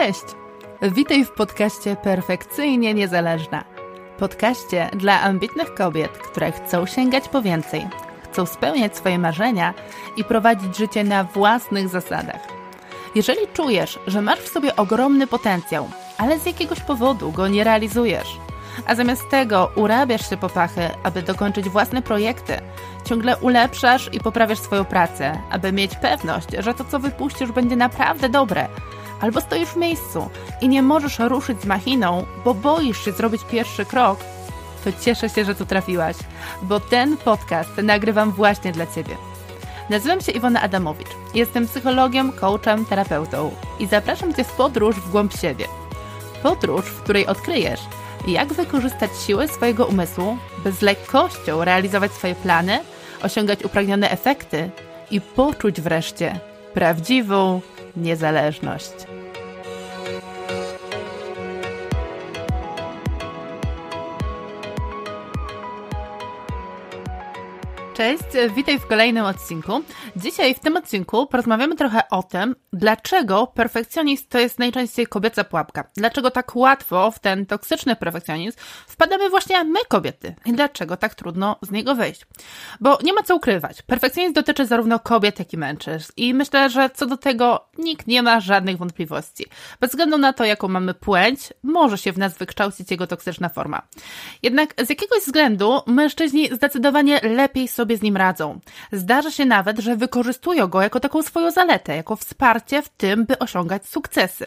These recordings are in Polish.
Cześć! Witaj w podcaście Perfekcyjnie Niezależna. Podcaście dla ambitnych kobiet, które chcą sięgać po więcej, chcą spełniać swoje marzenia i prowadzić życie na własnych zasadach. Jeżeli czujesz, że masz w sobie ogromny potencjał, ale z jakiegoś powodu go nie realizujesz, a zamiast tego urabiasz się po pachy, aby dokończyć własne projekty, ciągle ulepszasz i poprawiasz swoją pracę, aby mieć pewność, że to, co wypuścisz, będzie naprawdę dobre – albo stoisz w miejscu i nie możesz ruszyć z machiną, bo boisz się zrobić pierwszy krok, to cieszę się, że tu trafiłaś, bo ten podcast nagrywam właśnie dla Ciebie. Nazywam się Iwona Adamowicz. Jestem psychologiem, coachem, terapeutą i zapraszam Cię w podróż w głąb siebie. Podróż, w której odkryjesz, jak wykorzystać siłę swojego umysłu, by z lekkością realizować swoje plany, osiągać upragnione efekty i poczuć wreszcie prawdziwą niezależność. Cześć, witaj w kolejnym odcinku. Dzisiaj w tym odcinku porozmawiamy trochę o tym, dlaczego perfekcjonizm to jest najczęściej kobieca pułapka. Dlaczego tak łatwo w ten toksyczny perfekcjonizm wpadamy właśnie my kobiety i dlaczego tak trudno z niego wyjść. Bo nie ma co ukrywać. Perfekcjonizm dotyczy zarówno kobiet, jak i mężczyzn i myślę, że co do tego nikt nie ma żadnych wątpliwości. Bez względu na to, jaką mamy płeć, może się w nas wykształcić jego toksyczna forma. Jednak z jakiegoś względu mężczyźni zdecydowanie lepiej sobie sobie z nim radzą. Zdarza się nawet, że wykorzystują go jako taką swoją zaletę, jako wsparcie w tym, by osiągać sukcesy.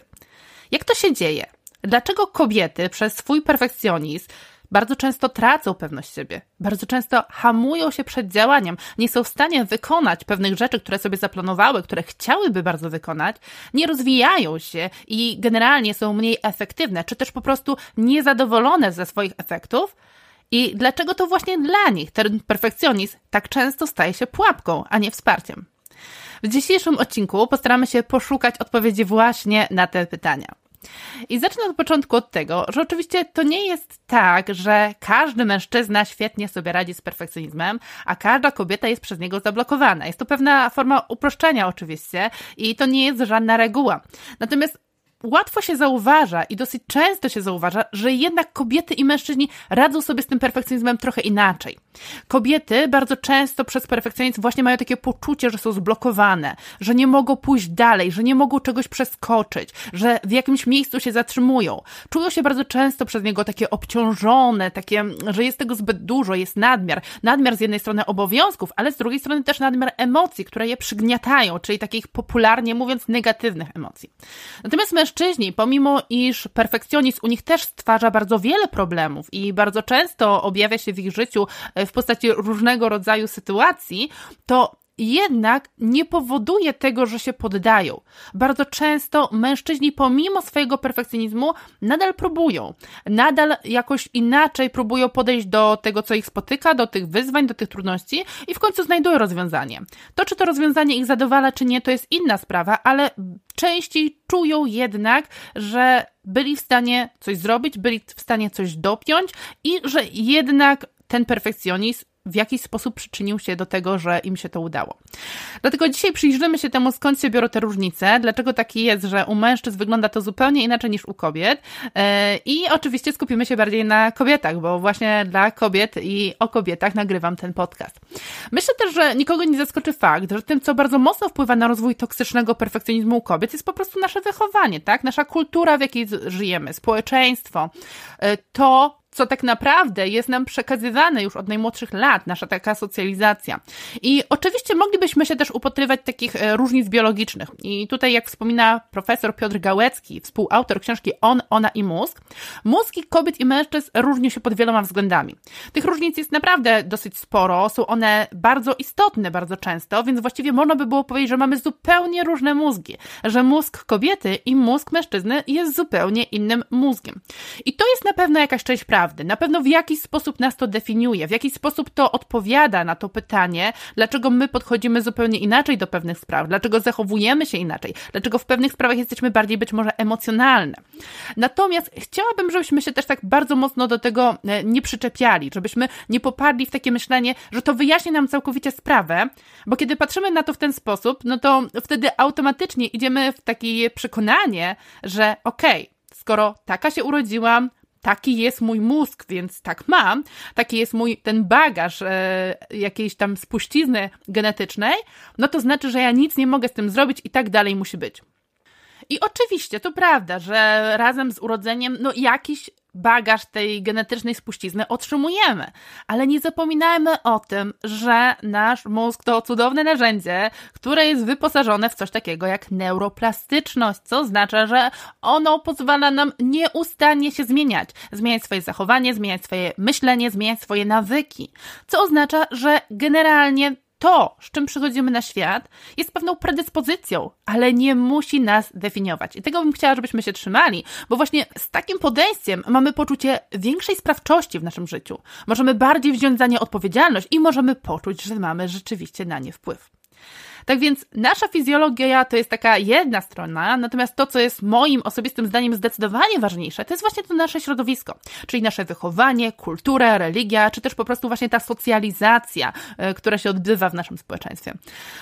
Jak to się dzieje? Dlaczego kobiety przez swój perfekcjonizm bardzo często tracą pewność siebie, bardzo często hamują się przed działaniem, nie są w stanie wykonać pewnych rzeczy, które sobie zaplanowały, które chciałyby bardzo wykonać, nie rozwijają się i generalnie są mniej efektywne, czy też po prostu niezadowolone ze swoich efektów, i dlaczego to właśnie dla nich ten perfekcjonizm tak często staje się pułapką, a nie wsparciem? W dzisiejszym odcinku postaramy się poszukać odpowiedzi właśnie na te pytania. I zacznę od początku od tego, że oczywiście to nie jest tak, że każdy mężczyzna świetnie sobie radzi z perfekcjonizmem, a każda kobieta jest przez niego zablokowana. Jest to pewna forma uproszczenia oczywiście i to nie jest żadna reguła. Natomiast łatwo się zauważa i dosyć często się zauważa, że jednak kobiety i mężczyźni radzą sobie z tym perfekcjonizmem trochę inaczej. Kobiety bardzo często przez perfekcjonizm właśnie mają takie poczucie, że są zblokowane, że nie mogą pójść dalej, że nie mogą czegoś przeskoczyć, że w jakimś miejscu się zatrzymują. Czują się bardzo często przez niego takie obciążone, takie, że jest tego zbyt dużo, jest nadmiar. Nadmiar z jednej strony obowiązków, ale z drugiej strony też nadmiar emocji, które je przygniatają, czyli takich popularnie mówiąc negatywnych emocji. Natomiast mężczyźni mężczyźni, pomimo iż perfekcjonizm u nich też stwarza bardzo wiele problemów i bardzo często objawia się w ich życiu e, w postaci różnego rodzaju sytuacji, to jednak nie powoduje tego, że się poddają. Bardzo często mężczyźni, pomimo swojego perfekcjonizmu, nadal próbują, nadal jakoś inaczej próbują podejść do tego, co ich spotyka, do tych wyzwań, do tych trudności i w końcu znajdują rozwiązanie. To, czy to rozwiązanie ich zadowala, czy nie, to jest inna sprawa, ale częściej czują jednak, że byli w stanie coś zrobić, byli w stanie coś dopiąć i że jednak ten perfekcjonizm w jakiś sposób przyczynił się do tego, że im się to udało. Dlatego dzisiaj przyjrzymy się temu, skąd się biorą te różnice, dlaczego tak jest, że u mężczyzn wygląda to zupełnie inaczej niż u kobiet e, i oczywiście skupimy się bardziej na kobietach, bo właśnie dla kobiet i o kobietach nagrywam ten podcast. Myślę też, że nikogo nie zaskoczy fakt, że tym, co bardzo mocno wpływa na rozwój toksycznego perfekcjonizmu u kobiet, jest po prostu nasze wychowanie, tak? Nasza kultura, w jakiej żyjemy, społeczeństwo, e, to, co tak naprawdę jest nam przekazywane już od najmłodszych lat, nasza taka socjalizacja. I oczywiście moglibyśmy się też upatrywać takich e, różnic biologicznych. I tutaj, jak wspomina profesor Piotr Gałecki, współautor książki On, Ona i Mózg, mózgi kobiet i mężczyzn różnią się pod wieloma względami. Tych różnic jest naprawdę dosyć sporo, są one bardzo istotne bardzo często, więc właściwie można by było powiedzieć, że mamy zupełnie różne mózgi, że mózg kobiety i mózg mężczyzny jest zupełnie innym mózgiem. I to jest na pewno jakaś część prawdy prawdy. Na pewno w jakiś sposób nas to definiuje, w jakiś sposób to odpowiada na to pytanie, dlaczego my podchodzimy zupełnie inaczej do pewnych spraw, dlaczego zachowujemy się inaczej, dlaczego w pewnych sprawach jesteśmy bardziej być może emocjonalne. Natomiast chciałabym, żebyśmy się też tak bardzo mocno do tego e, nie przyczepiali, żebyśmy nie popadli w takie myślenie, że to wyjaśni nam całkowicie sprawę, bo kiedy patrzymy na to w ten sposób, no to wtedy automatycznie idziemy w takie przekonanie, że okej, okay, skoro taka się urodziłam, taki jest mój mózg, więc tak mam, taki jest mój ten bagaż e, jakiejś tam spuścizny genetycznej, no to znaczy, że ja nic nie mogę z tym zrobić i tak dalej musi być. I oczywiście to prawda, że razem z urodzeniem, no jakiś bagaż tej genetycznej spuścizny otrzymujemy. Ale nie zapominajmy o tym, że nasz mózg to cudowne narzędzie, które jest wyposażone w coś takiego jak neuroplastyczność, co oznacza, że ono pozwala nam nieustannie się zmieniać. Zmieniać swoje zachowanie, zmieniać swoje myślenie, zmieniać swoje nawyki. Co oznacza, że generalnie to, z czym przychodzimy na świat, jest pewną predyspozycją, ale nie musi nas definiować. I tego bym chciała, żebyśmy się trzymali, bo właśnie z takim podejściem mamy poczucie większej sprawczości w naszym życiu. Możemy bardziej wziąć za nie odpowiedzialność i możemy poczuć, że mamy rzeczywiście na nie wpływ. Tak więc nasza fizjologia to jest taka jedna strona, natomiast to, co jest moim osobistym zdaniem zdecydowanie ważniejsze, to jest właśnie to nasze środowisko, czyli nasze wychowanie, kultura, religia, czy też po prostu właśnie ta socjalizacja, e, która się odbywa w naszym społeczeństwie.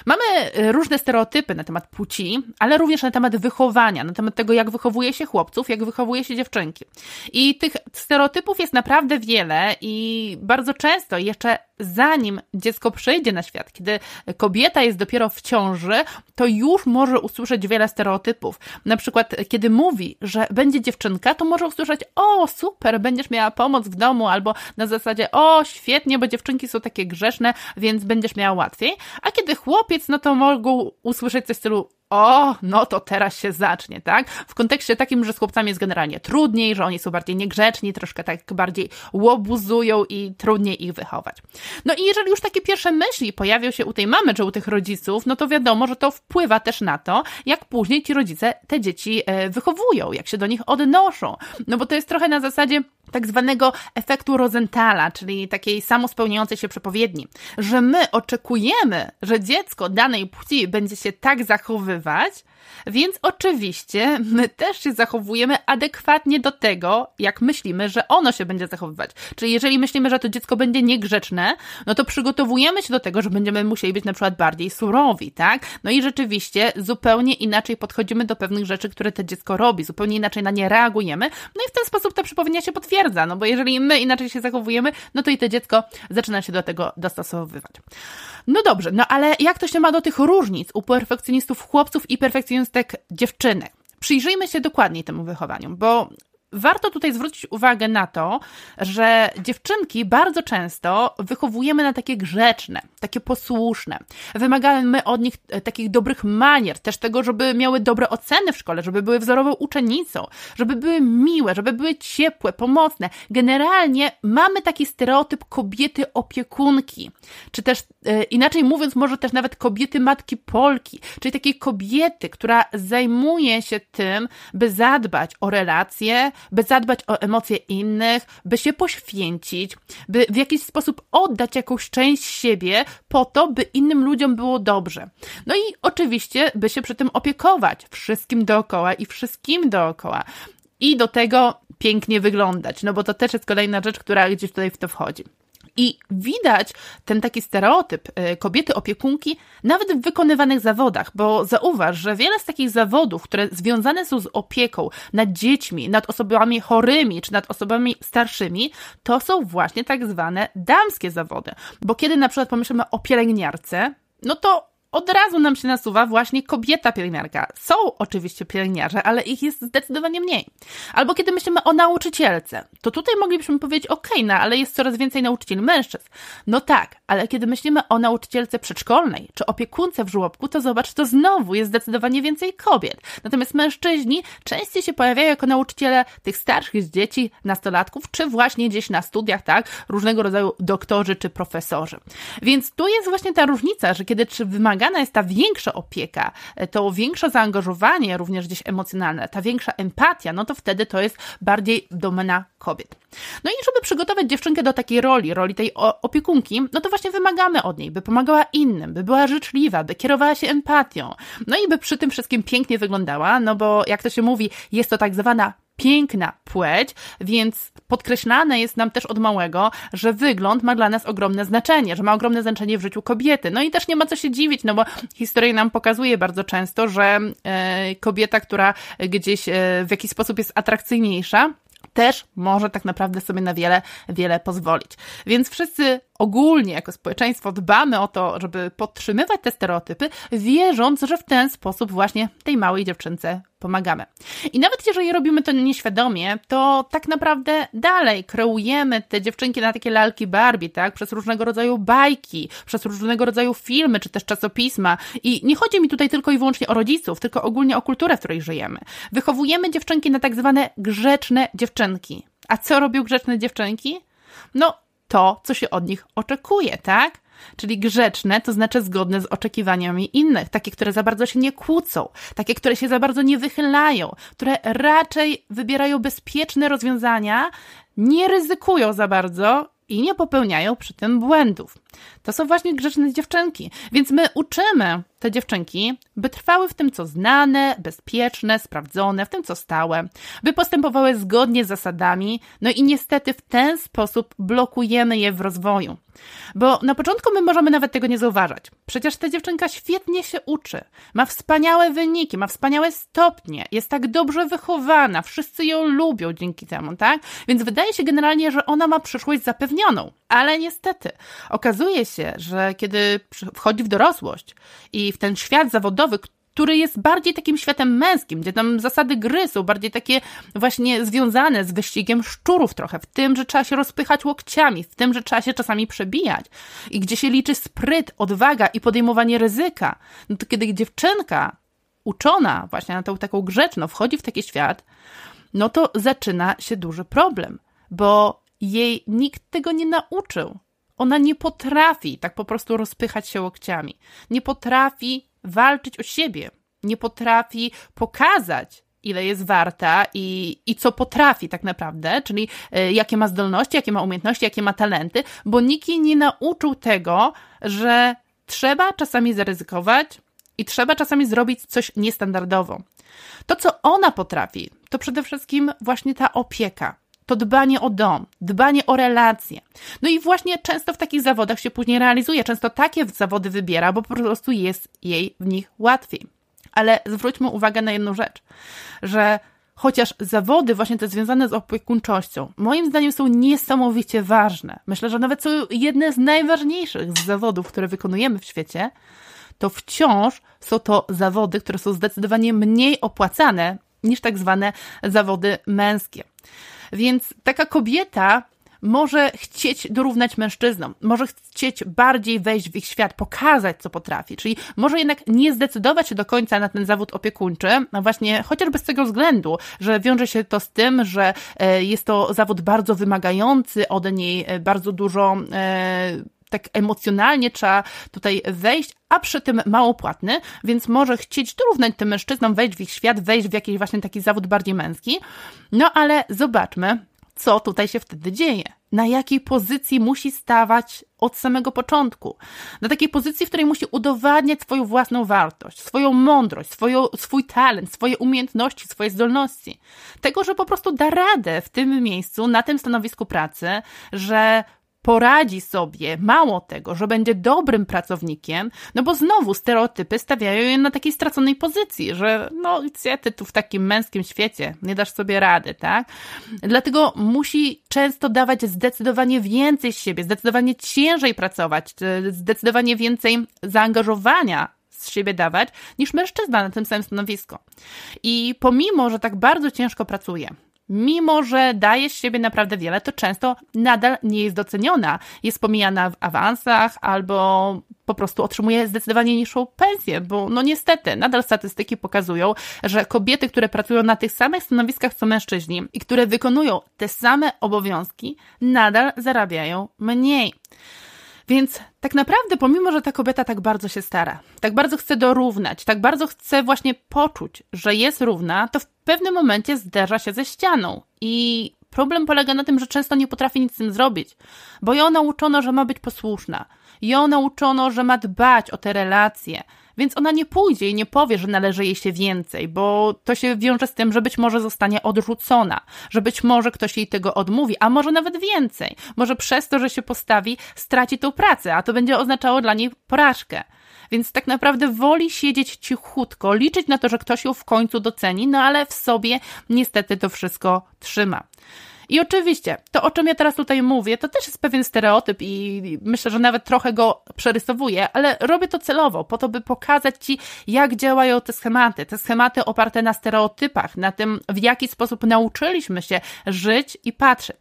Mamy e, różne stereotypy na temat płci, ale również na temat wychowania, na temat tego, jak wychowuje się chłopców, jak wychowuje się dziewczynki. I tych stereotypów jest naprawdę wiele i bardzo często jeszcze zanim dziecko przyjdzie na świat, kiedy kobieta jest dopiero w ciąży, to już może usłyszeć wiele stereotypów. Na przykład, kiedy mówi, że będzie dziewczynka, to może usłyszeć: O, super, będziesz miała pomoc w domu, albo na zasadzie: O, świetnie, bo dziewczynki są takie grzeszne, więc będziesz miała łatwiej. A kiedy chłopiec, no to mogą usłyszeć coś w stylu: o, no to teraz się zacznie, tak? W kontekście takim, że z chłopcami jest generalnie trudniej, że oni są bardziej niegrzeczni, troszkę tak bardziej łobuzują i trudniej ich wychować. No i jeżeli już takie pierwsze myśli pojawią się u tej mamy czy u tych rodziców, no to wiadomo, że to wpływa też na to, jak później ci rodzice te dzieci e, wychowują, jak się do nich odnoszą. No bo to jest trochę na zasadzie tak zwanego efektu Rosenthala, czyli takiej samospełniającej się przepowiedni, że my oczekujemy, że dziecko danej płci będzie się tak zachowywać, więc oczywiście my też się zachowujemy adekwatnie do tego, jak myślimy, że ono się będzie zachowywać. Czyli jeżeli myślimy, że to dziecko będzie niegrzeczne, no to przygotowujemy się do tego, że będziemy musieli być na przykład bardziej surowi, tak? No i rzeczywiście zupełnie inaczej podchodzimy do pewnych rzeczy, które to dziecko robi, zupełnie inaczej na nie reagujemy, no i w ten sposób ta przypowieść się potwierdza, no bo jeżeli my inaczej się zachowujemy, no to i to dziecko zaczyna się do tego dostosowywać. No dobrze, no ale jak to się ma do tych różnic u perfekcjonistów chłopców i perfekcjonistek dziewczynek? Przyjrzyjmy się dokładniej temu wychowaniu, bo warto tutaj zwrócić uwagę na to, że dziewczynki bardzo często wychowujemy na takie grzeczne, takie posłuszne. Wymagamy od nich e, takich dobrych manier, też tego, żeby miały dobre oceny w szkole, żeby były wzorową uczennicą, żeby były miłe, żeby były ciepłe, pomocne. Generalnie mamy taki stereotyp kobiety opiekunki, czy też e, inaczej mówiąc, może też nawet kobiety matki Polki, czyli takiej kobiety, która zajmuje się tym, by zadbać o relacje, by zadbać o emocje innych, by się poświęcić, by w jakiś sposób oddać jakąś część siebie po to, by innym ludziom było dobrze. No i oczywiście, by się przy tym opiekować wszystkim dookoła i wszystkim dookoła. I do tego pięknie wyglądać, no bo to też jest kolejna rzecz, która gdzieś tutaj w to wchodzi. I widać ten taki stereotyp y, kobiety opiekunki nawet w wykonywanych zawodach, bo zauważ, że wiele z takich zawodów, które związane są z opieką nad dziećmi, nad osobami chorymi czy nad osobami starszymi, to są właśnie tak zwane damskie zawody. Bo kiedy na przykład pomyślimy o pielęgniarce, no to od razu nam się nasuwa właśnie kobieta pielęgniarka. Są oczywiście pielęgniarze, ale ich jest zdecydowanie mniej. Albo kiedy myślimy o nauczycielce, to tutaj moglibyśmy powiedzieć, ok, no ale jest coraz więcej nauczycieli mężczyzn. No tak, ale kiedy myślimy o nauczycielce przedszkolnej czy opiekunce w żłobku, to zobacz, to znowu jest zdecydowanie więcej kobiet. Natomiast mężczyźni częściej się pojawiają jako nauczyciele tych starszych dzieci, nastolatków, czy właśnie gdzieś na studiach, tak, różnego rodzaju doktorzy czy profesorzy. Więc tu jest właśnie ta różnica, że kiedy czy wymaga wymagana jest ta większa opieka, to większe zaangażowanie również gdzieś emocjonalne, ta większa empatia, no to wtedy to jest bardziej domena kobiet. No i żeby przygotować dziewczynkę do takiej roli, roli tej opiekunki, no to właśnie wymagamy od niej, by pomagała innym, by była życzliwa, by kierowała się empatią, no i by przy tym wszystkim pięknie wyglądała, no bo jak to się mówi, jest to tak zwana piękna płeć, więc podkreślane jest nam też od małego, że wygląd ma dla nas ogromne znaczenie, że ma ogromne znaczenie w życiu kobiety. No i też nie ma co się dziwić, no bo historia nam pokazuje bardzo często, że e, kobieta, która gdzieś e, w jakiś sposób jest atrakcyjniejsza, też może tak naprawdę sobie na wiele, wiele pozwolić. Więc wszyscy ogólnie jako społeczeństwo dbamy o to, żeby podtrzymywać te stereotypy, wierząc, że w ten sposób właśnie tej małej dziewczynce pomagamy. I nawet jeżeli robimy to nieświadomie, to tak naprawdę dalej kreujemy te dziewczynki na takie lalki Barbie, tak? Przez różnego rodzaju bajki, przez różnego rodzaju filmy, czy też czasopisma. I nie chodzi mi tutaj tylko i wyłącznie o rodziców, tylko ogólnie o kulturę, w której żyjemy. Wychowujemy dziewczynki na tak zwane grzeczne dziewczynki. A co robią grzeczne dziewczynki? No, to, co się od nich oczekuje, tak? Czyli grzeczne, to znaczy zgodne z oczekiwaniami innych, takie, które za bardzo się nie kłócą, takie, które się za bardzo nie wychylają, które raczej wybierają bezpieczne rozwiązania, nie ryzykują za bardzo i nie popełniają przy tym błędów. To są właśnie grzeczne dziewczynki, więc my uczymy te dziewczynki, by trwały w tym, co znane, bezpieczne, sprawdzone, w tym, co stałe, by postępowały zgodnie z zasadami, no i niestety w ten sposób blokujemy je w rozwoju. Bo na początku my możemy nawet tego nie zauważać. Przecież ta dziewczynka świetnie się uczy, ma wspaniałe wyniki, ma wspaniałe stopnie, jest tak dobrze wychowana, wszyscy ją lubią dzięki temu, tak? Więc wydaje się generalnie, że ona ma przyszłość zapewnioną. Ale niestety okazuje się, że kiedy wchodzi w dorosłość i w ten świat zawodowy, który jest bardziej takim światem męskim, gdzie tam zasady gry są bardziej takie właśnie związane z wyścigiem szczurów trochę, w tym, że trzeba się rozpychać łokciami, w tym, że trzeba się czasami przebijać i gdzie się liczy spryt, odwaga i podejmowanie ryzyka. No to kiedy dziewczynka uczona właśnie na tą taką grzeczną wchodzi w taki świat, no to zaczyna się duży problem, bo jej nikt tego nie nauczył. Ona nie potrafi tak po prostu rozpychać się łokciami. Nie potrafi walczyć o siebie. Nie potrafi pokazać, ile jest warta i, i co potrafi tak naprawdę, czyli y, jakie ma zdolności, jakie ma umiejętności, jakie ma talenty, bo nikt jej nie nauczył tego, że trzeba czasami zaryzykować i trzeba czasami zrobić coś niestandardowo. To, co ona potrafi, to przede wszystkim właśnie ta opieka to dbanie o dom, dbanie o relacje. No i właśnie często w takich zawodach się później realizuje, często takie zawody wybiera, bo po prostu jest jej w nich łatwiej. Ale zwróćmy uwagę na jedną rzecz, że chociaż zawody właśnie te związane z opiekuńczością, moim zdaniem są niesamowicie ważne. Myślę, że nawet są jedne z najważniejszych z zawodów, które wykonujemy w świecie, to wciąż są to zawody, które są zdecydowanie mniej opłacane niż tak zwane zawody męskie. Więc taka kobieta może chcieć dorównać mężczyznom, może chcieć bardziej wejść w ich świat, pokazać, co potrafi, czyli może jednak nie zdecydować się do końca na ten zawód opiekuńczy, no właśnie chociażby z tego względu, że wiąże się to z tym, że e, jest to zawód bardzo wymagający, od niej e, bardzo dużo e, tak emocjonalnie trzeba tutaj wejść, a przy tym mało płatny, więc może chcieć dorównać tym mężczyznom, wejść w ich świat, wejść w jakiś właśnie taki zawód bardziej męski. No ale zobaczmy, co tutaj się wtedy dzieje. Na jakiej pozycji musi stawać od samego początku. Na takiej pozycji, w której musi udowadniać swoją własną wartość, swoją mądrość, swoją, swój talent, swoje umiejętności, swoje zdolności. Tego, że po prostu da radę w tym miejscu, na tym stanowisku pracy, że poradzi sobie, mało tego, że będzie dobrym pracownikiem, no bo znowu stereotypy stawiają je na takiej straconej pozycji, że no ty tu w takim męskim świecie, nie dasz sobie rady, tak? Dlatego musi często dawać zdecydowanie więcej siebie, zdecydowanie ciężej pracować, zdecydowanie więcej zaangażowania z siebie dawać niż mężczyzna na tym samym stanowisku. I pomimo, że tak bardzo ciężko pracuje, mimo że daje z siebie naprawdę wiele, to często nadal nie jest doceniona. Jest pomijana w awansach albo po prostu otrzymuje zdecydowanie niższą pensję, bo no niestety, nadal statystyki pokazują, że kobiety, które pracują na tych samych stanowiskach co mężczyźni i które wykonują te same obowiązki, nadal zarabiają mniej. Więc tak naprawdę, pomimo, że ta kobieta tak bardzo się stara, tak bardzo chce dorównać, tak bardzo chce właśnie poczuć, że jest równa, to w pewnym momencie zderza się ze ścianą. I problem polega na tym, że często nie potrafi nic z tym zrobić, bo ją nauczono, że ma być posłuszna, ją nauczono, że ma dbać o te relacje, więc ona nie pójdzie i nie powie, że należy jej się więcej, bo to się wiąże z tym, że być może zostanie odrzucona, że być może ktoś jej tego odmówi, a może nawet więcej. Może przez to, że się postawi, straci tą pracę, a to będzie oznaczało dla niej porażkę. Więc tak naprawdę woli siedzieć cichutko, liczyć na to, że ktoś ją w końcu doceni, no ale w sobie niestety to wszystko trzyma. I oczywiście, to o czym ja teraz tutaj mówię, to też jest pewien stereotyp i myślę, że nawet trochę go przerysowuję, ale robię to celowo, po to, by pokazać Ci, jak działają te schematy. Te schematy oparte na stereotypach, na tym, w jaki sposób nauczyliśmy się żyć i patrzeć.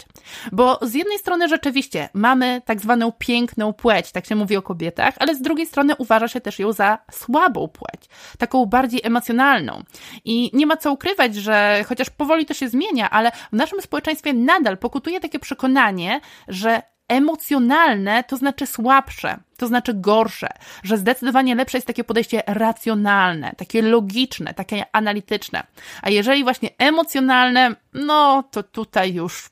Bo z jednej strony rzeczywiście mamy tak zwaną piękną płeć, tak się mówi o kobietach, ale z drugiej strony uważa się też ją za słabą płeć, taką bardziej emocjonalną. I nie ma co ukrywać, że chociaż powoli to się zmienia, ale w naszym społeczeństwie nadal pokutuje takie przekonanie, że emocjonalne to znaczy słabsze, to znaczy gorsze, że zdecydowanie lepsze jest takie podejście racjonalne, takie logiczne, takie analityczne. A jeżeli właśnie emocjonalne, no to tutaj już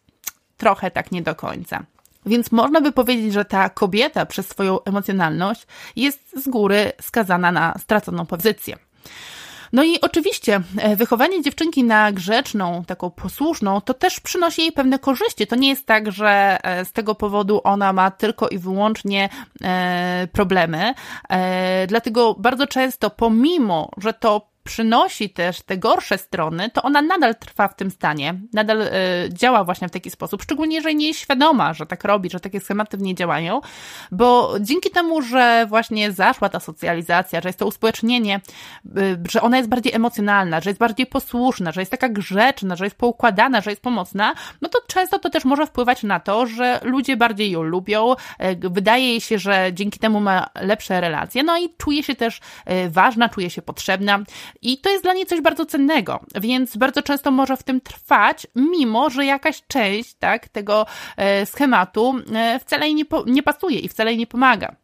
trochę tak nie do końca. Więc można by powiedzieć, że ta kobieta przez swoją emocjonalność jest z góry skazana na straconą pozycję. No i oczywiście e, wychowanie dziewczynki na grzeczną, taką posłuszną, to też przynosi jej pewne korzyści. To nie jest tak, że e, z tego powodu ona ma tylko i wyłącznie e, problemy. Dlatego bardzo często, pomimo, że to przynosi też te gorsze strony, to ona nadal trwa w tym stanie, nadal y, działa właśnie w taki sposób, szczególnie jeżeli nie jest świadoma, że tak robi, że takie schematy w niej działają, bo dzięki temu, że właśnie zaszła ta socjalizacja, że jest to uspołecznienie, y, że ona jest bardziej emocjonalna, że jest bardziej posłuszna, że jest taka grzeczna, że jest poukładana, że jest pomocna, no to często to też może wpływać na to, że ludzie bardziej ją lubią, y, wydaje jej się, że dzięki temu ma lepsze relacje, no i czuje się też ważna, czuje się potrzebna. I to jest dla niej coś bardzo cennego, więc bardzo często może w tym trwać, mimo że jakaś część tak, tego e, schematu e, wcale jej nie, nie pasuje i wcale jej nie pomaga.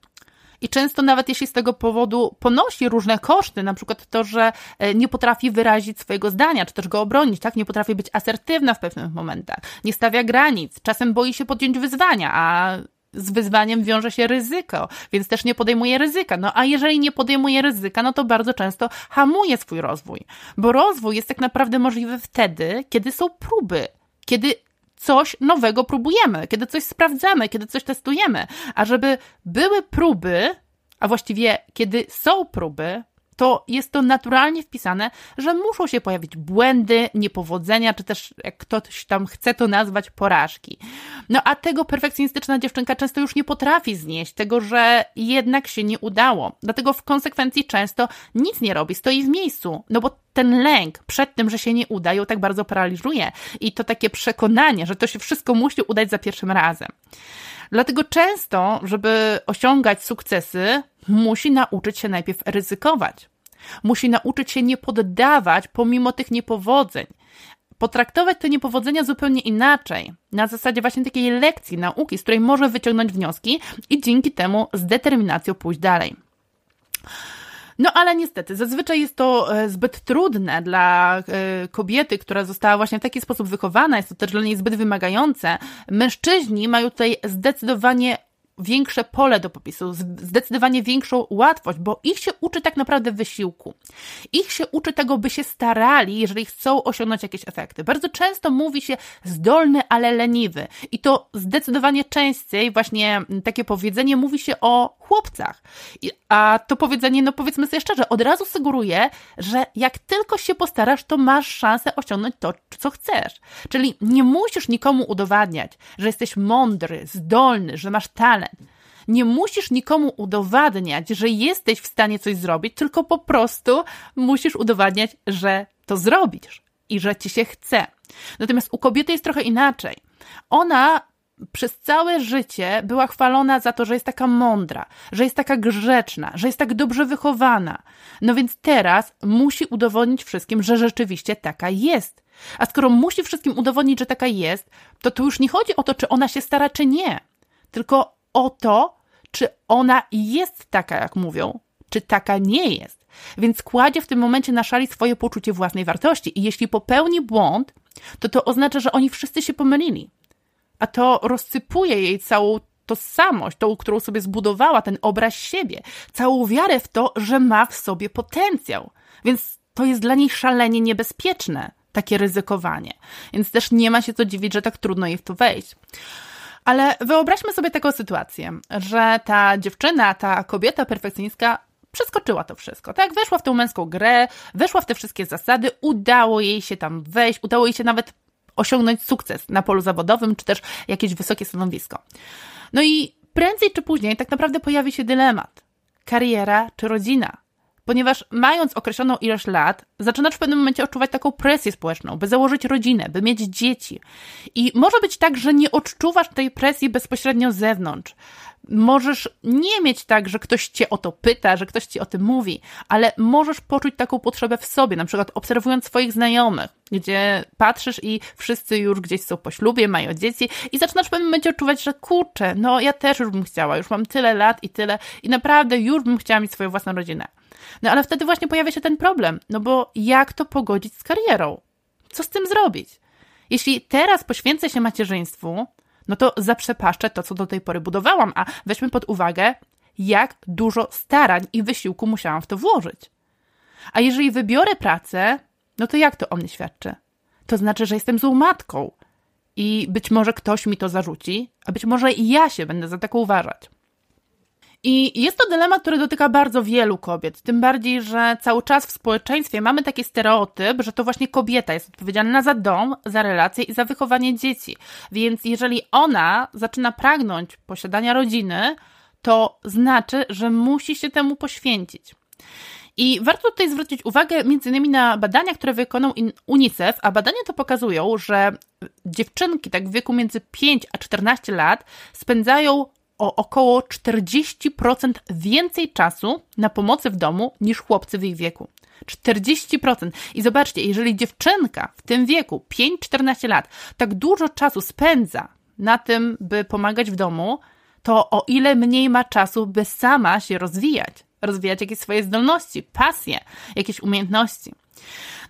I często nawet jeśli z tego powodu ponosi różne koszty, na przykład to, że e, nie potrafi wyrazić swojego zdania, czy też go obronić, tak? Nie potrafi być asertywna w pewnych momentach, nie stawia granic, czasem boi się podjąć wyzwania, a z wyzwaniem wiąże się ryzyko, więc też nie podejmuje ryzyka. No a jeżeli nie podejmuje ryzyka, no to bardzo często hamuje swój rozwój, bo rozwój jest tak naprawdę możliwy wtedy, kiedy są próby, kiedy coś nowego próbujemy, kiedy coś sprawdzamy, kiedy coś testujemy. A żeby były próby, a właściwie kiedy są próby, to jest to naturalnie wpisane, że muszą się pojawić błędy, niepowodzenia, czy też jak ktoś tam chce to nazwać, porażki. No a tego perfekcjonistyczna dziewczynka często już nie potrafi znieść, tego, że jednak się nie udało. Dlatego w konsekwencji często nic nie robi, stoi w miejscu, no bo ten lęk przed tym, że się nie uda, ją tak bardzo paraliżuje i to takie przekonanie, że to się wszystko musi udać za pierwszym razem. Dlatego często, żeby osiągać sukcesy, musi nauczyć się najpierw ryzykować. Musi nauczyć się nie poddawać pomimo tych niepowodzeń. Potraktować te niepowodzenia zupełnie inaczej, na zasadzie właśnie takiej lekcji, nauki, z której może wyciągnąć wnioski i dzięki temu z determinacją pójść dalej. No ale niestety, zazwyczaj jest to e, zbyt trudne dla e, kobiety, która została właśnie w taki sposób wychowana, jest to też dla niej zbyt wymagające. Mężczyźni mają tutaj zdecydowanie większe pole do popisu, zdecydowanie większą łatwość, bo ich się uczy tak naprawdę wysiłku. Ich się uczy tego, by się starali, jeżeli chcą osiągnąć jakieś efekty. Bardzo często mówi się zdolny, ale leniwy. I to zdecydowanie częściej właśnie takie powiedzenie mówi się o chłopcach. A to powiedzenie, no powiedzmy sobie szczerze, od razu sugeruje, że jak tylko się postarasz, to masz szansę osiągnąć to, co chcesz. Czyli nie musisz nikomu udowadniać, że jesteś mądry, zdolny, że masz talent. Nie musisz nikomu udowadniać, że jesteś w stanie coś zrobić, tylko po prostu musisz udowadniać, że to zrobisz i że ci się chce. Natomiast u kobiety jest trochę inaczej. Ona przez całe życie była chwalona za to, że jest taka mądra, że jest taka grzeczna, że jest tak dobrze wychowana. No więc teraz musi udowodnić wszystkim, że rzeczywiście taka jest. A skoro musi wszystkim udowodnić, że taka jest, to tu już nie chodzi o to, czy ona się stara, czy nie, tylko o to, czy ona jest taka, jak mówią, czy taka nie jest. Więc kładzie w tym momencie na szali swoje poczucie własnej wartości. I jeśli popełni błąd, to to oznacza, że oni wszyscy się pomylili. A to rozsypuje jej całą tożsamość, tą, którą sobie zbudowała, ten obraz siebie, całą wiarę w to, że ma w sobie potencjał. Więc to jest dla niej szalenie niebezpieczne, takie ryzykowanie. Więc też nie ma się co dziwić, że tak trudno jej w to wejść. Ale wyobraźmy sobie taką sytuację, że ta dziewczyna, ta kobieta perfekcjonistka przeskoczyła to wszystko, tak? Weszła w tę męską grę, weszła w te wszystkie zasady, udało jej się tam wejść, udało jej się nawet osiągnąć sukces na polu zawodowym, czy też jakieś wysokie stanowisko. No i prędzej czy później tak naprawdę pojawi się dylemat: kariera czy rodzina? Ponieważ mając określoną ilość lat, zaczynasz w pewnym momencie odczuwać taką presję społeczną, by założyć rodzinę, by mieć dzieci. I może być tak, że nie odczuwasz tej presji bezpośrednio z zewnątrz, możesz nie mieć tak, że ktoś cię o to pyta, że ktoś ci o tym mówi, ale możesz poczuć taką potrzebę w sobie, na przykład obserwując swoich znajomych, gdzie patrzysz i wszyscy już gdzieś są po ślubie, mają dzieci i zaczynasz w pewnym momencie odczuwać, że kurczę, no ja też już bym chciała, już mam tyle lat i tyle i naprawdę już bym chciała mieć swoją własną rodzinę. No ale wtedy właśnie pojawia się ten problem, no bo jak to pogodzić z karierą? Co z tym zrobić? Jeśli teraz poświęcę się macierzyństwu, no to zaprzepaszczę to, co do tej pory budowałam, a weźmy pod uwagę, jak dużo starań i wysiłku musiałam w to włożyć. A jeżeli wybiorę pracę, no to jak to o mnie świadczy? To znaczy, że jestem złą matką i być może ktoś mi to zarzuci, a być może i ja się będę za taką uważać. I jest to dylemat, który dotyka bardzo wielu kobiet. Tym bardziej, że cały czas w społeczeństwie mamy taki stereotyp, że to właśnie kobieta jest odpowiedzialna za dom, za relacje i za wychowanie dzieci. Więc jeżeli ona zaczyna pragnąć posiadania rodziny, to znaczy, że musi się temu poświęcić. I warto tutaj zwrócić uwagę innymi na badania, które wykonał UNICEF, a badania to pokazują, że dziewczynki tak w wieku między 5 a 14 lat spędzają o około 40% więcej czasu na pomocy w domu niż chłopcy w ich wieku. 40%. I zobaczcie, jeżeli dziewczynka w tym wieku, 5-14 lat, tak dużo czasu spędza na tym, by pomagać w domu, to o ile mniej ma czasu, by sama się rozwijać, rozwijać jakieś swoje zdolności, pasje, jakieś umiejętności.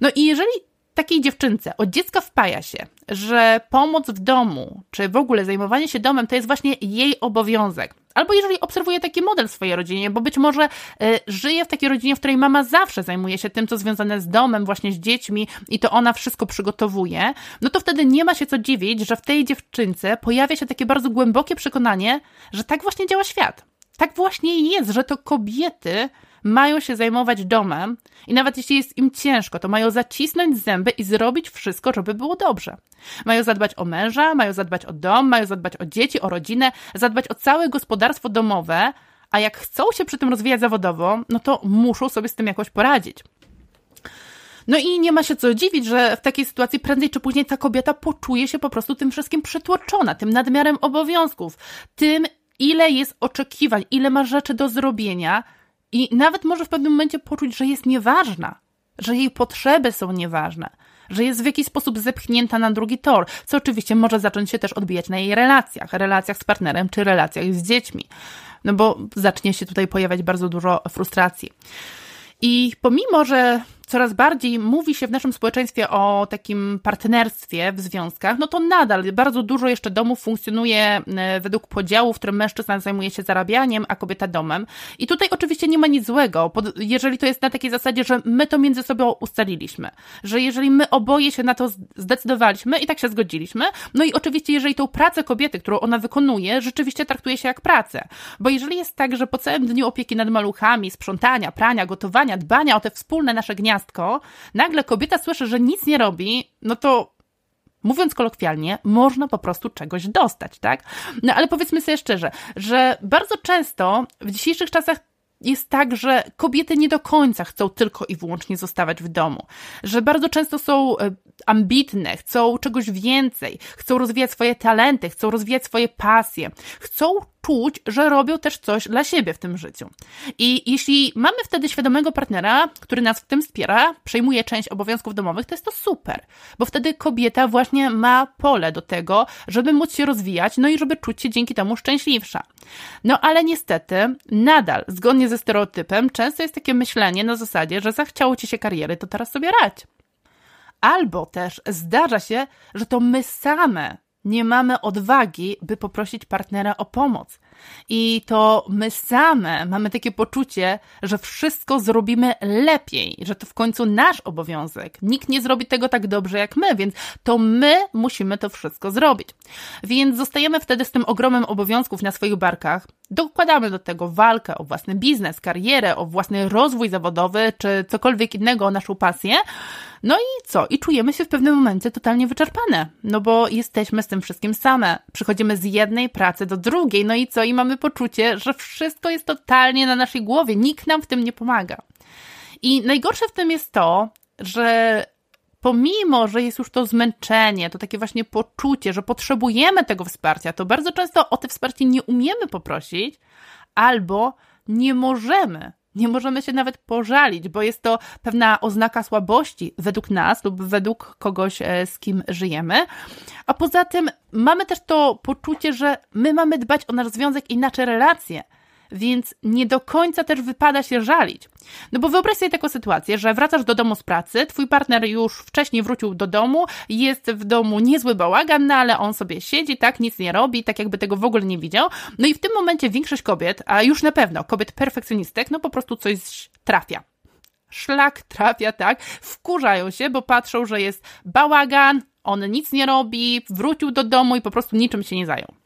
No i jeżeli takiej dziewczynce od dziecka wpaja się, że pomoc w domu, czy w ogóle zajmowanie się domem to jest właśnie jej obowiązek. Albo jeżeli obserwuje taki model w swojej rodzinie, bo być może y, żyje w takiej rodzinie, w której mama zawsze zajmuje się tym, co związane z domem, właśnie z dziećmi i to ona wszystko przygotowuje, no to wtedy nie ma się co dziwić, że w tej dziewczynce pojawia się takie bardzo głębokie przekonanie, że tak właśnie działa świat. Tak właśnie jest, że to kobiety mają się zajmować domem i nawet jeśli jest im ciężko, to mają zacisnąć zęby i zrobić wszystko, żeby było dobrze. Mają zadbać o męża, mają zadbać o dom, mają zadbać o dzieci, o rodzinę, zadbać o całe gospodarstwo domowe, a jak chcą się przy tym rozwijać zawodowo, no to muszą sobie z tym jakoś poradzić. No i nie ma się co dziwić, że w takiej sytuacji prędzej czy później ta kobieta poczuje się po prostu tym wszystkim przytłoczona, tym nadmiarem obowiązków, tym, ile jest oczekiwań, ile ma rzeczy do zrobienia, i nawet może w pewnym momencie poczuć, że jest nieważna, że jej potrzeby są nieważne, że jest w jakiś sposób zepchnięta na drugi tor, co oczywiście może zacząć się też odbijać na jej relacjach, relacjach z partnerem czy relacjach z dziećmi, no bo zacznie się tutaj pojawiać bardzo dużo frustracji. I pomimo, że coraz bardziej mówi się w naszym społeczeństwie o takim partnerstwie w związkach, no to nadal bardzo dużo jeszcze domów funkcjonuje e, według podziału, w którym mężczyzna zajmuje się zarabianiem, a kobieta domem. I tutaj oczywiście nie ma nic złego, jeżeli to jest na takiej zasadzie, że my to między sobą ustaliliśmy, że jeżeli my oboje się na to zdecydowaliśmy i tak się zgodziliśmy, no i oczywiście jeżeli tą pracę kobiety, którą ona wykonuje, rzeczywiście traktuje się jak pracę. Bo jeżeli jest tak, że po całym dniu opieki nad maluchami, sprzątania, prania, gotowania, dbania o te wspólne nasze gniazda, gniazdko, nagle kobieta słyszy, że nic nie robi, no to mówiąc kolokwialnie, można po prostu czegoś dostać, tak? No ale powiedzmy sobie szczerze, że bardzo często w dzisiejszych czasach jest tak, że kobiety nie do końca chcą tylko i wyłącznie zostawać w domu, że bardzo często są e, ambitne, chcą czegoś więcej, chcą rozwijać swoje talenty, chcą rozwijać swoje pasje, chcą czuć, że robią też coś dla siebie w tym życiu. I jeśli mamy wtedy świadomego partnera, który nas w tym wspiera, przejmuje część obowiązków domowych, to jest to super, bo wtedy kobieta właśnie ma pole do tego, żeby móc się rozwijać, no i żeby czuć się dzięki temu szczęśliwsza. No ale niestety, nadal, zgodnie ze stereotypem, często jest takie myślenie na zasadzie, że zachciało ci się kariery, to teraz sobie radź. Albo też zdarza się, że to my same nie mamy odwagi, by poprosić partnera o pomoc. I to my same mamy takie poczucie, że wszystko zrobimy lepiej, że to w końcu nasz obowiązek. Nikt nie zrobi tego tak dobrze jak my, więc to my musimy to wszystko zrobić. Więc zostajemy wtedy z tym ogromem obowiązków na swoich barkach. Dokładamy do tego walkę o własny biznes, karierę, o własny rozwój zawodowy, czy cokolwiek innego, o naszą pasję. No i co? I czujemy się w pewnym momencie totalnie wyczerpane, no bo jesteśmy z tym wszystkim same. Przychodzimy z jednej pracy do drugiej, no i co? I mamy poczucie, że wszystko jest totalnie na naszej głowie, nikt nam w tym nie pomaga. I najgorsze w tym jest to, że pomimo, że jest już to zmęczenie, to takie właśnie poczucie, że potrzebujemy tego wsparcia, to bardzo często o te wsparcie nie umiemy poprosić albo nie możemy nie możemy się nawet pożalić, bo jest to pewna oznaka słabości według nas lub według kogoś, e, z kim żyjemy. A poza tym mamy też to poczucie, że my mamy dbać o nasz związek i nasze relacje więc nie do końca też wypada się żalić. No bo wyobraź sobie taką sytuację, że wracasz do domu z pracy, twój partner już wcześniej wrócił do domu, jest w domu niezły bałagan, no ale on sobie siedzi, tak, nic nie robi, tak jakby tego w ogóle nie widział. No i w tym momencie większość kobiet, a już na pewno kobiet perfekcjonistek, no po prostu coś trafia szlak trafia, tak? Wkurzają się, bo patrzą, że jest bałagan, on nic nie robi, wrócił do domu i po prostu niczym się nie zajął.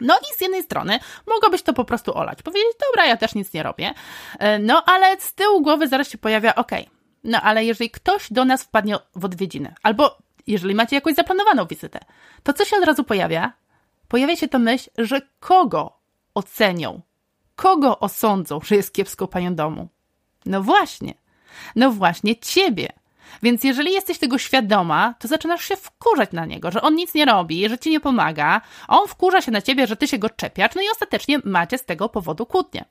No i z jednej strony mogłabyś to po prostu olać, powiedzieć, dobra, ja też nic nie robię, e, no ale z tyłu głowy zaraz się pojawia, okej, no ale jeżeli ktoś do nas wpadnie w odwiedziny, albo jeżeli macie jakąś zaplanowaną wizytę, to co się od razu pojawia? Pojawia się to myśl, że kogo ocenią, kogo osądzą, że jest kiepsko panią domu? No właśnie, no właśnie ciebie. Więc jeżeli jesteś tego świadoma, to zaczynasz się wkurzać na niego, że on nic nie robi, że ci nie pomaga, on wkurza się na ciebie, że ty się go czepiasz, no i ostatecznie macie z tego powodu kłótnię.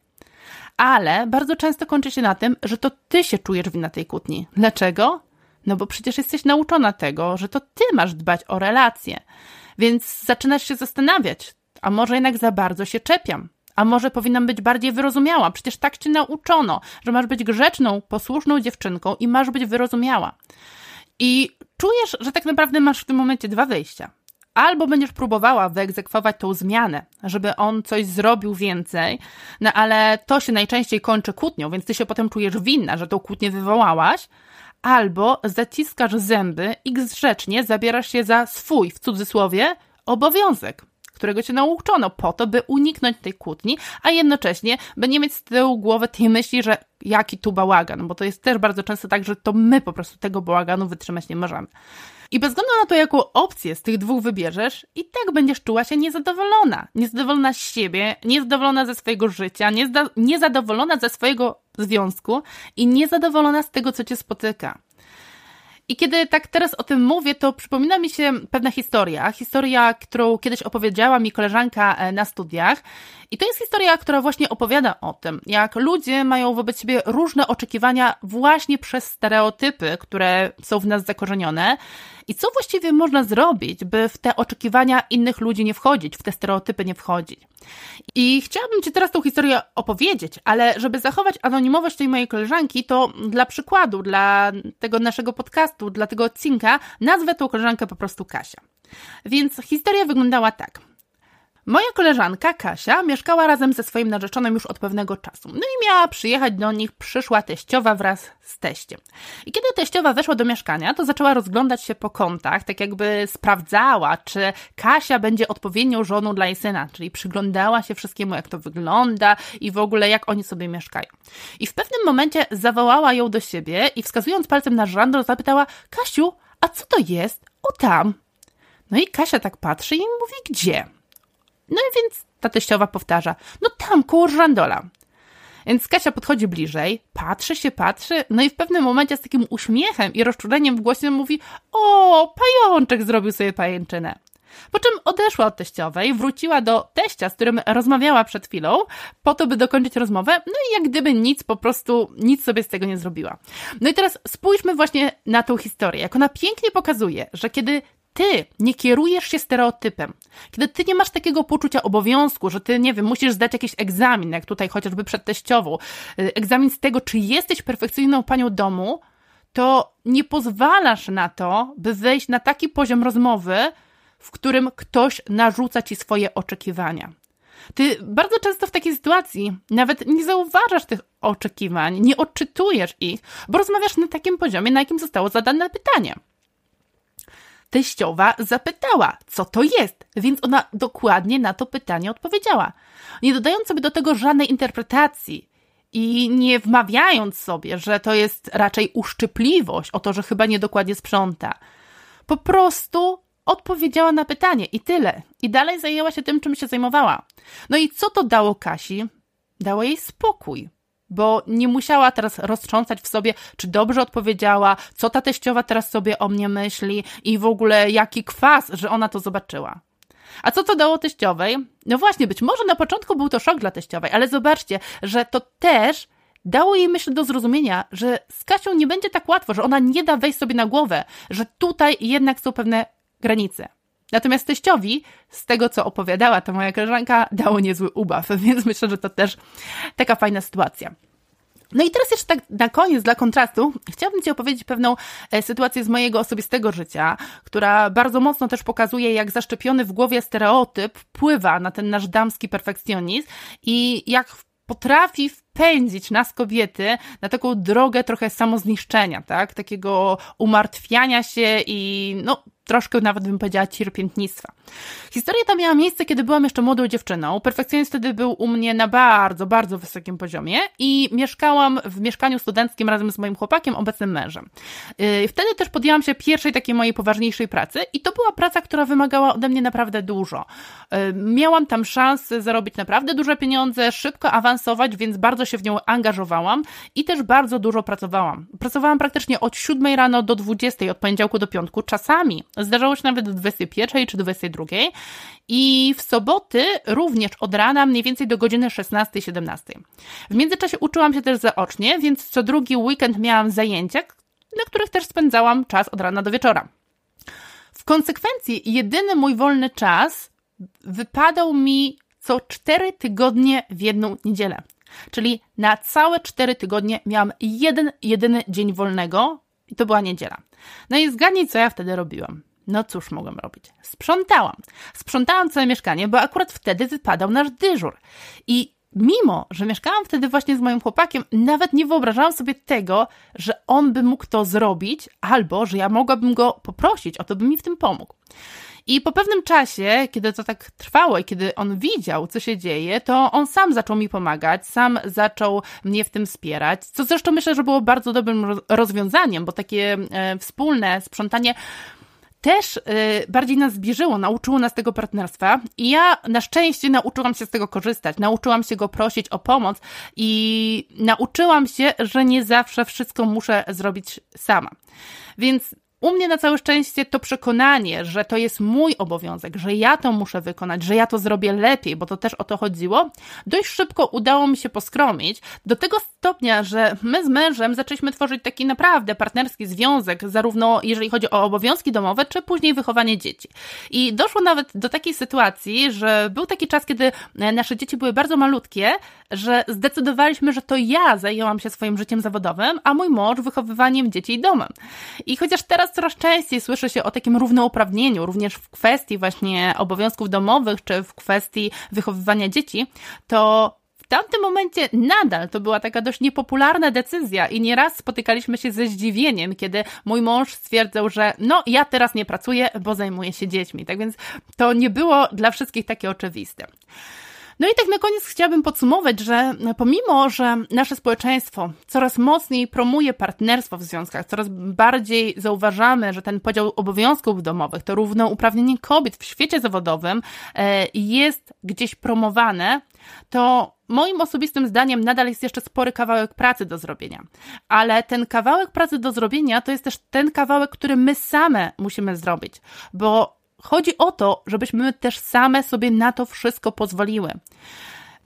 Ale bardzo często kończy się na tym, że to ty się czujesz winna tej kłótni. Dlaczego? No bo przecież jesteś nauczona tego, że to ty masz dbać o relacje. Więc zaczynasz się zastanawiać, a może jednak za bardzo się czepiam. A może powinnam być bardziej wyrozumiała? Przecież tak cię nauczono, że masz być grzeczną, posłuszną dziewczynką i masz być wyrozumiała. I czujesz, że tak naprawdę masz w tym momencie dwa wyjścia. Albo będziesz próbowała wyegzekwować tą zmianę, żeby on coś zrobił więcej, no ale to się najczęściej kończy kłótnią, więc ty się potem czujesz winna, że tą kłótnię wywołałaś, albo zaciskasz zęby i grzecznie zabierasz się za swój, w cudzysłowie, obowiązek którego cię nauczono po to, by uniknąć tej kłótni, a jednocześnie, by nie mieć z tyłu głowy tej myśli, że jaki tu bałagan, bo to jest też bardzo często tak, że to my po prostu tego bałaganu wytrzymać nie możemy. I bez względu na to, jaką opcję z tych dwóch wybierzesz, i tak będziesz czuła się niezadowolona. Niezadowolona z siebie, niezadowolona ze swojego życia, niezadowolona ze swojego związku i niezadowolona z tego, co cię spotyka. I kiedy tak teraz o tym mówię, to przypomina mi się pewna historia. Historia, którą kiedyś opowiedziała mi koleżanka e, na studiach. I to jest historia, która właśnie opowiada o tym, jak ludzie mają wobec siebie różne oczekiwania właśnie przez stereotypy, które są w nas zakorzenione. I co właściwie można zrobić, by w te oczekiwania innych ludzi nie wchodzić, w te stereotypy nie wchodzić? I chciałabym Ci teraz tą historię opowiedzieć, ale żeby zachować anonimowość tej mojej koleżanki, to dla przykładu, dla tego naszego podcastu, dla tego odcinka, nazwę tą koleżankę po prostu Kasia. Więc historia wyglądała tak. Moja koleżanka Kasia mieszkała razem ze swoim narzeczonym już od pewnego czasu. No i miała przyjechać do nich, przyszła teściowa wraz z teściem. I kiedy teściowa weszła do mieszkania, to zaczęła rozglądać się po kątach, tak jakby sprawdzała, czy Kasia będzie odpowiednią żoną dla jej syna, czyli przyglądała się wszystkiemu, jak to wygląda i w ogóle jak oni sobie mieszkają. I w pewnym momencie zawołała ją do siebie i wskazując palcem na żandol zapytała: Kasiu, a co to jest? O tam. No i Kasia tak patrzy i mówi: Gdzie? No i więc ta teściowa powtarza, no tam, koło żandola. Więc Kasia podchodzi bliżej, patrzy się, patrzy, no i w pewnym momencie z takim uśmiechem i rozczuleniem w głosie mówi: O, pajączek zrobił sobie pajęczynę. Po czym odeszła od teściowej, wróciła do teścia, z którym rozmawiała przed chwilą, po to, by dokończyć rozmowę, no i jak gdyby nic, po prostu nic sobie z tego nie zrobiła. No i teraz spójrzmy właśnie na tą historię, jak ona pięknie pokazuje, że kiedy ty nie kierujesz się stereotypem, kiedy ty nie masz takiego poczucia obowiązku, że ty, nie wiem, musisz zdać jakiś egzamin, jak tutaj chociażby przed teściową, y, egzamin z tego, czy jesteś perfekcyjną panią domu, to nie pozwalasz na to, by wejść na taki poziom rozmowy, w którym ktoś narzuca ci swoje oczekiwania. Ty bardzo często w takiej sytuacji nawet nie zauważasz tych oczekiwań, nie odczytujesz ich, bo rozmawiasz na takim poziomie, na jakim zostało zadane pytanie. Teściowa zapytała, co to jest, więc ona dokładnie na to pytanie odpowiedziała. Nie dodając sobie do tego żadnej interpretacji i nie wmawiając sobie, że to jest raczej uszczypliwość o to, że chyba niedokładnie sprząta. Po prostu odpowiedziała na pytanie i tyle. I dalej zajęła się tym, czym się zajmowała. No i co to dało Kasi? Dało jej spokój bo nie musiała teraz roztrząsać w sobie, czy dobrze odpowiedziała, co ta teściowa teraz sobie o mnie myśli i w ogóle jaki kwas, że ona to zobaczyła. A co to dało teściowej? No właśnie, być może na początku był to szok dla teściowej, ale zobaczcie, że to też dało jej myśl do zrozumienia, że z Kasią nie będzie tak łatwo, że ona nie da wejść sobie na głowę, że tutaj jednak są pewne granice. Natomiast teściowi, z tego co opowiadała ta moja koleżanka, dało niezły ubaw, więc myślę, że to też taka fajna sytuacja. No i teraz jeszcze tak na koniec, dla kontrastu, chciałabym Ci opowiedzieć pewną e, sytuację z mojego osobistego życia, która bardzo mocno też pokazuje, jak zaszczepiony w głowie stereotyp wpływa na ten nasz damski perfekcjonizm i jak potrafi wpędzić nas kobiety na taką drogę trochę samozniszczenia, tak? Takiego umartwiania się i no troszkę nawet bym powiedziała cierpiętnictwa. Historia ta miała miejsce, kiedy byłam jeszcze młodą dziewczyną. Perfekcjonizm wtedy był u mnie na bardzo, bardzo wysokim poziomie i mieszkałam w mieszkaniu studenckim razem z moim chłopakiem, obecnym mężem. Y, wtedy też podjęłam się pierwszej takiej mojej poważniejszej pracy i to była praca, która wymagała ode mnie naprawdę dużo. Y, miałam tam szansę zarobić naprawdę duże pieniądze, szybko awansować, więc bardzo się w nią angażowałam i też bardzo dużo pracowałam. Pracowałam praktycznie od 7 rano do 20, od poniedziałku do piątku, czasami Zdarzało się nawet do 21 czy 22 i w soboty również od rana mniej więcej do godziny 16-17. W międzyczasie uczyłam się też zaocznie, więc co drugi weekend miałam zajęcia, na których też spędzałam czas od rana do wieczora. W konsekwencji jedyny mój wolny czas wypadał mi co 4 tygodnie w jedną niedzielę. Czyli na całe 4 tygodnie miałam jeden, jedyny dzień wolnego i to była niedziela. No i zgadnij, co ja wtedy robiłam. No cóż mogłam robić? Sprzątałam. Sprzątałam całe mieszkanie, bo akurat wtedy wypadał nasz dyżur. I mimo, że mieszkałam wtedy właśnie z moim chłopakiem, nawet nie wyobrażałam sobie tego, że on by mógł to zrobić, albo że ja mogłabym go poprosić o to, by mi w tym pomógł. I po pewnym czasie, kiedy to tak trwało i kiedy on widział, co się dzieje, to on sam zaczął mi pomagać, sam zaczął mnie w tym wspierać, co zresztą myślę, że było bardzo dobrym rozwiązaniem, bo takie e, wspólne sprzątanie też y, bardziej nas zbliżyło, nauczyło nas tego partnerstwa i ja na szczęście nauczyłam się z tego korzystać, nauczyłam się go prosić o pomoc i nauczyłam się, że nie zawsze wszystko muszę zrobić sama. Więc u mnie na całe szczęście to przekonanie, że to jest mój obowiązek, że ja to muszę wykonać, że ja to zrobię lepiej, bo to też o to chodziło, dość szybko udało mi się poskromić do tego stopnia, że my z mężem zaczęliśmy tworzyć taki naprawdę partnerski związek, zarówno jeżeli chodzi o obowiązki domowe, czy później wychowanie dzieci. I doszło nawet do takiej sytuacji, że był taki czas, kiedy nasze dzieci były bardzo malutkie, że zdecydowaliśmy, że to ja zajęłam się swoim życiem zawodowym, a mój mąż wychowywaniem dzieci i domem. I chociaż teraz coraz częściej słyszy się o takim równouprawnieniu, również w kwestii właśnie obowiązków domowych, czy w kwestii wychowywania dzieci, to w tamtym momencie nadal to była taka dość niepopularna decyzja i nieraz spotykaliśmy się ze zdziwieniem, kiedy mój mąż stwierdzał, że no ja teraz nie pracuję, bo zajmuję się dziećmi. Tak więc to nie było dla wszystkich takie oczywiste. No i tak na koniec chciałabym podsumować, że pomimo, że nasze społeczeństwo coraz mocniej promuje partnerstwo w związkach, coraz bardziej zauważamy, że ten podział obowiązków domowych, to równouprawnienie kobiet w świecie zawodowym e, jest gdzieś promowane, to moim osobistym zdaniem nadal jest jeszcze spory kawałek pracy do zrobienia. Ale ten kawałek pracy do zrobienia to jest też ten kawałek, który my same musimy zrobić, bo chodzi o to, żebyśmy też same sobie na to wszystko pozwoliły.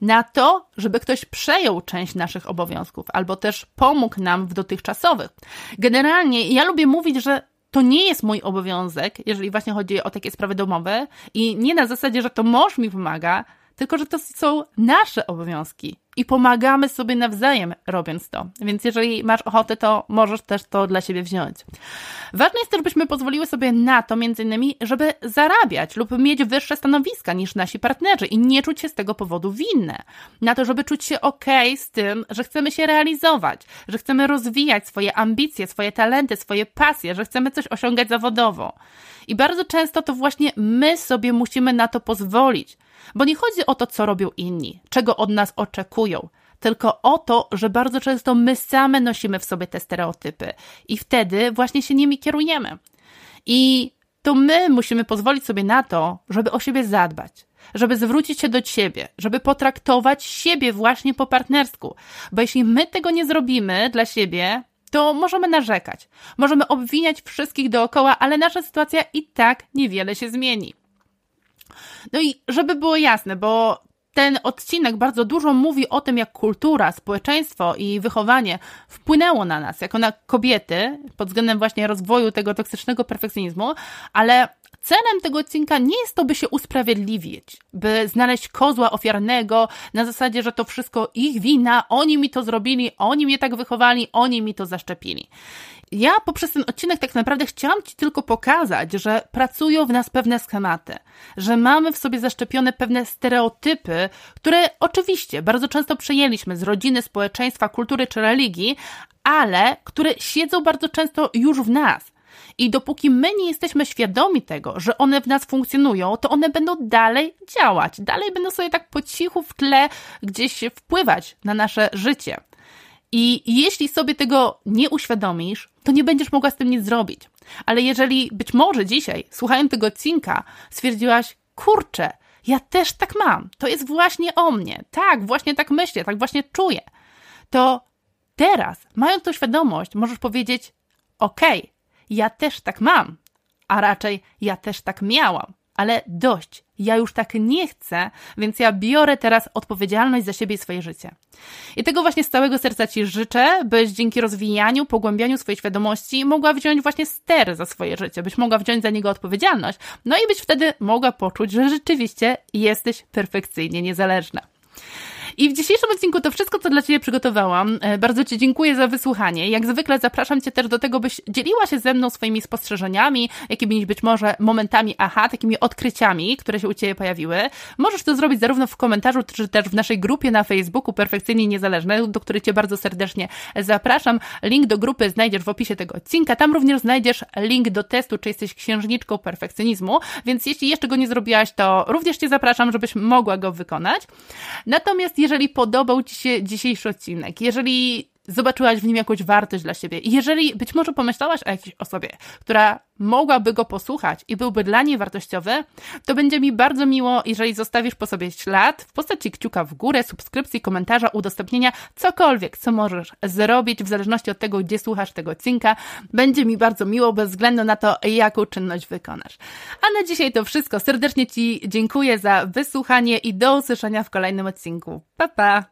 Na to, żeby ktoś przejął część naszych obowiązków albo też pomógł nam w dotychczasowych. Generalnie ja lubię mówić, że to nie jest mój obowiązek, jeżeli właśnie chodzi o takie sprawy domowe i nie na zasadzie, że to mąż mi pomaga, tylko że to są nasze obowiązki i pomagamy sobie nawzajem robiąc to. Więc jeżeli masz ochotę, to możesz też to dla siebie wziąć. Ważne jest też, byśmy pozwoliły sobie na to, między innymi, żeby zarabiać lub mieć wyższe stanowiska niż nasi partnerzy i nie czuć się z tego powodu winne. Na to, żeby czuć się ok z tym, że chcemy się realizować, że chcemy rozwijać swoje ambicje, swoje talenty, swoje pasje, że chcemy coś osiągać zawodowo. I bardzo często to właśnie my sobie musimy na to pozwolić. Bo nie chodzi o to, co robią inni, czego od nas oczekują, tylko o to, że bardzo często my same nosimy w sobie te stereotypy i wtedy właśnie się nimi kierujemy. I to my musimy pozwolić sobie na to, żeby o siebie zadbać, żeby zwrócić się do siebie, żeby potraktować siebie właśnie po partnersku. Bo jeśli my tego nie zrobimy dla siebie, to możemy narzekać, możemy obwiniać wszystkich dookoła, ale nasza sytuacja i tak niewiele się zmieni. No i żeby było jasne, bo ten odcinek bardzo dużo mówi o tym, jak kultura, społeczeństwo i wychowanie wpłynęło na nas, jako na kobiety, pod względem właśnie rozwoju tego toksycznego perfekcjonizmu, ale celem tego odcinka nie jest to, by się usprawiedliwić, by znaleźć kozła ofiarnego na zasadzie, że to wszystko ich wina, oni mi to zrobili, oni mnie tak wychowali, oni mi to zaszczepili ja poprzez ten odcinek tak naprawdę chciałam Ci tylko pokazać, że pracują w nas pewne schematy, że mamy w sobie zaszczepione pewne stereotypy, które oczywiście bardzo często przejęliśmy z rodziny, społeczeństwa, kultury czy religii, ale które siedzą bardzo często już w nas. I dopóki my nie jesteśmy świadomi tego, że one w nas funkcjonują, to one będą dalej działać, dalej będą sobie tak po cichu w tle gdzieś wpływać na nasze życie. I jeśli sobie tego nie uświadomisz, to nie będziesz mogła z tym nic zrobić. Ale jeżeli być może dzisiaj, słuchając tego odcinka, stwierdziłaś, kurczę, ja też tak mam, to jest właśnie o mnie, tak, właśnie tak myślę, tak właśnie czuję, to teraz, mając tą świadomość, możesz powiedzieć, okej, okay, ja też tak mam, a raczej ja też tak miałam ale dość, ja już tak nie chcę, więc ja biorę teraz odpowiedzialność za siebie i swoje życie. I tego właśnie z całego serca Ci życzę, byś dzięki rozwijaniu, pogłębianiu swojej świadomości mogła wziąć właśnie ster za swoje życie, byś mogła wziąć za niego odpowiedzialność, no i byś wtedy mogła poczuć, że rzeczywiście jesteś perfekcyjnie niezależna. I w dzisiejszym odcinku to wszystko, co dla Ciebie przygotowałam. E, bardzo Ci dziękuję za wysłuchanie. Jak zwykle zapraszam Cię też do tego, byś dzieliła się ze mną swoimi spostrzeżeniami, jakimiś być może momentami aha, takimi odkryciami, które się u Ciebie pojawiły. Możesz to zrobić zarówno w komentarzu, czy też w naszej grupie na Facebooku Perfekcyjnie Niezależne, do której Cię bardzo serdecznie zapraszam. Link do grupy znajdziesz w opisie tego odcinka. Tam również znajdziesz link do testu, czy jesteś księżniczką perfekcjonizmu, więc jeśli jeszcze go nie zrobiłaś, to również Cię zapraszam, żebyś mogła go wykonać. Natomiast jeżeli podobał Ci się dzisiejszy odcinek, jeżeli zobaczyłaś w nim jakąś wartość dla siebie. I jeżeli być może pomyślałaś o jakiejś osobie, która mogłaby go posłuchać i byłby dla niej wartościowy, to będzie mi bardzo miło, jeżeli zostawisz po sobie ślad w postaci kciuka w górę, subskrypcji, komentarza, udostępnienia, cokolwiek, co możesz zrobić w zależności od tego, gdzie słuchasz tego odcinka. Będzie mi bardzo miło, bez względu na to, jaką czynność wykonasz. A na dzisiaj to wszystko. Serdecznie Ci dziękuję za wysłuchanie i do usłyszenia w kolejnym odcinku. Pa, pa!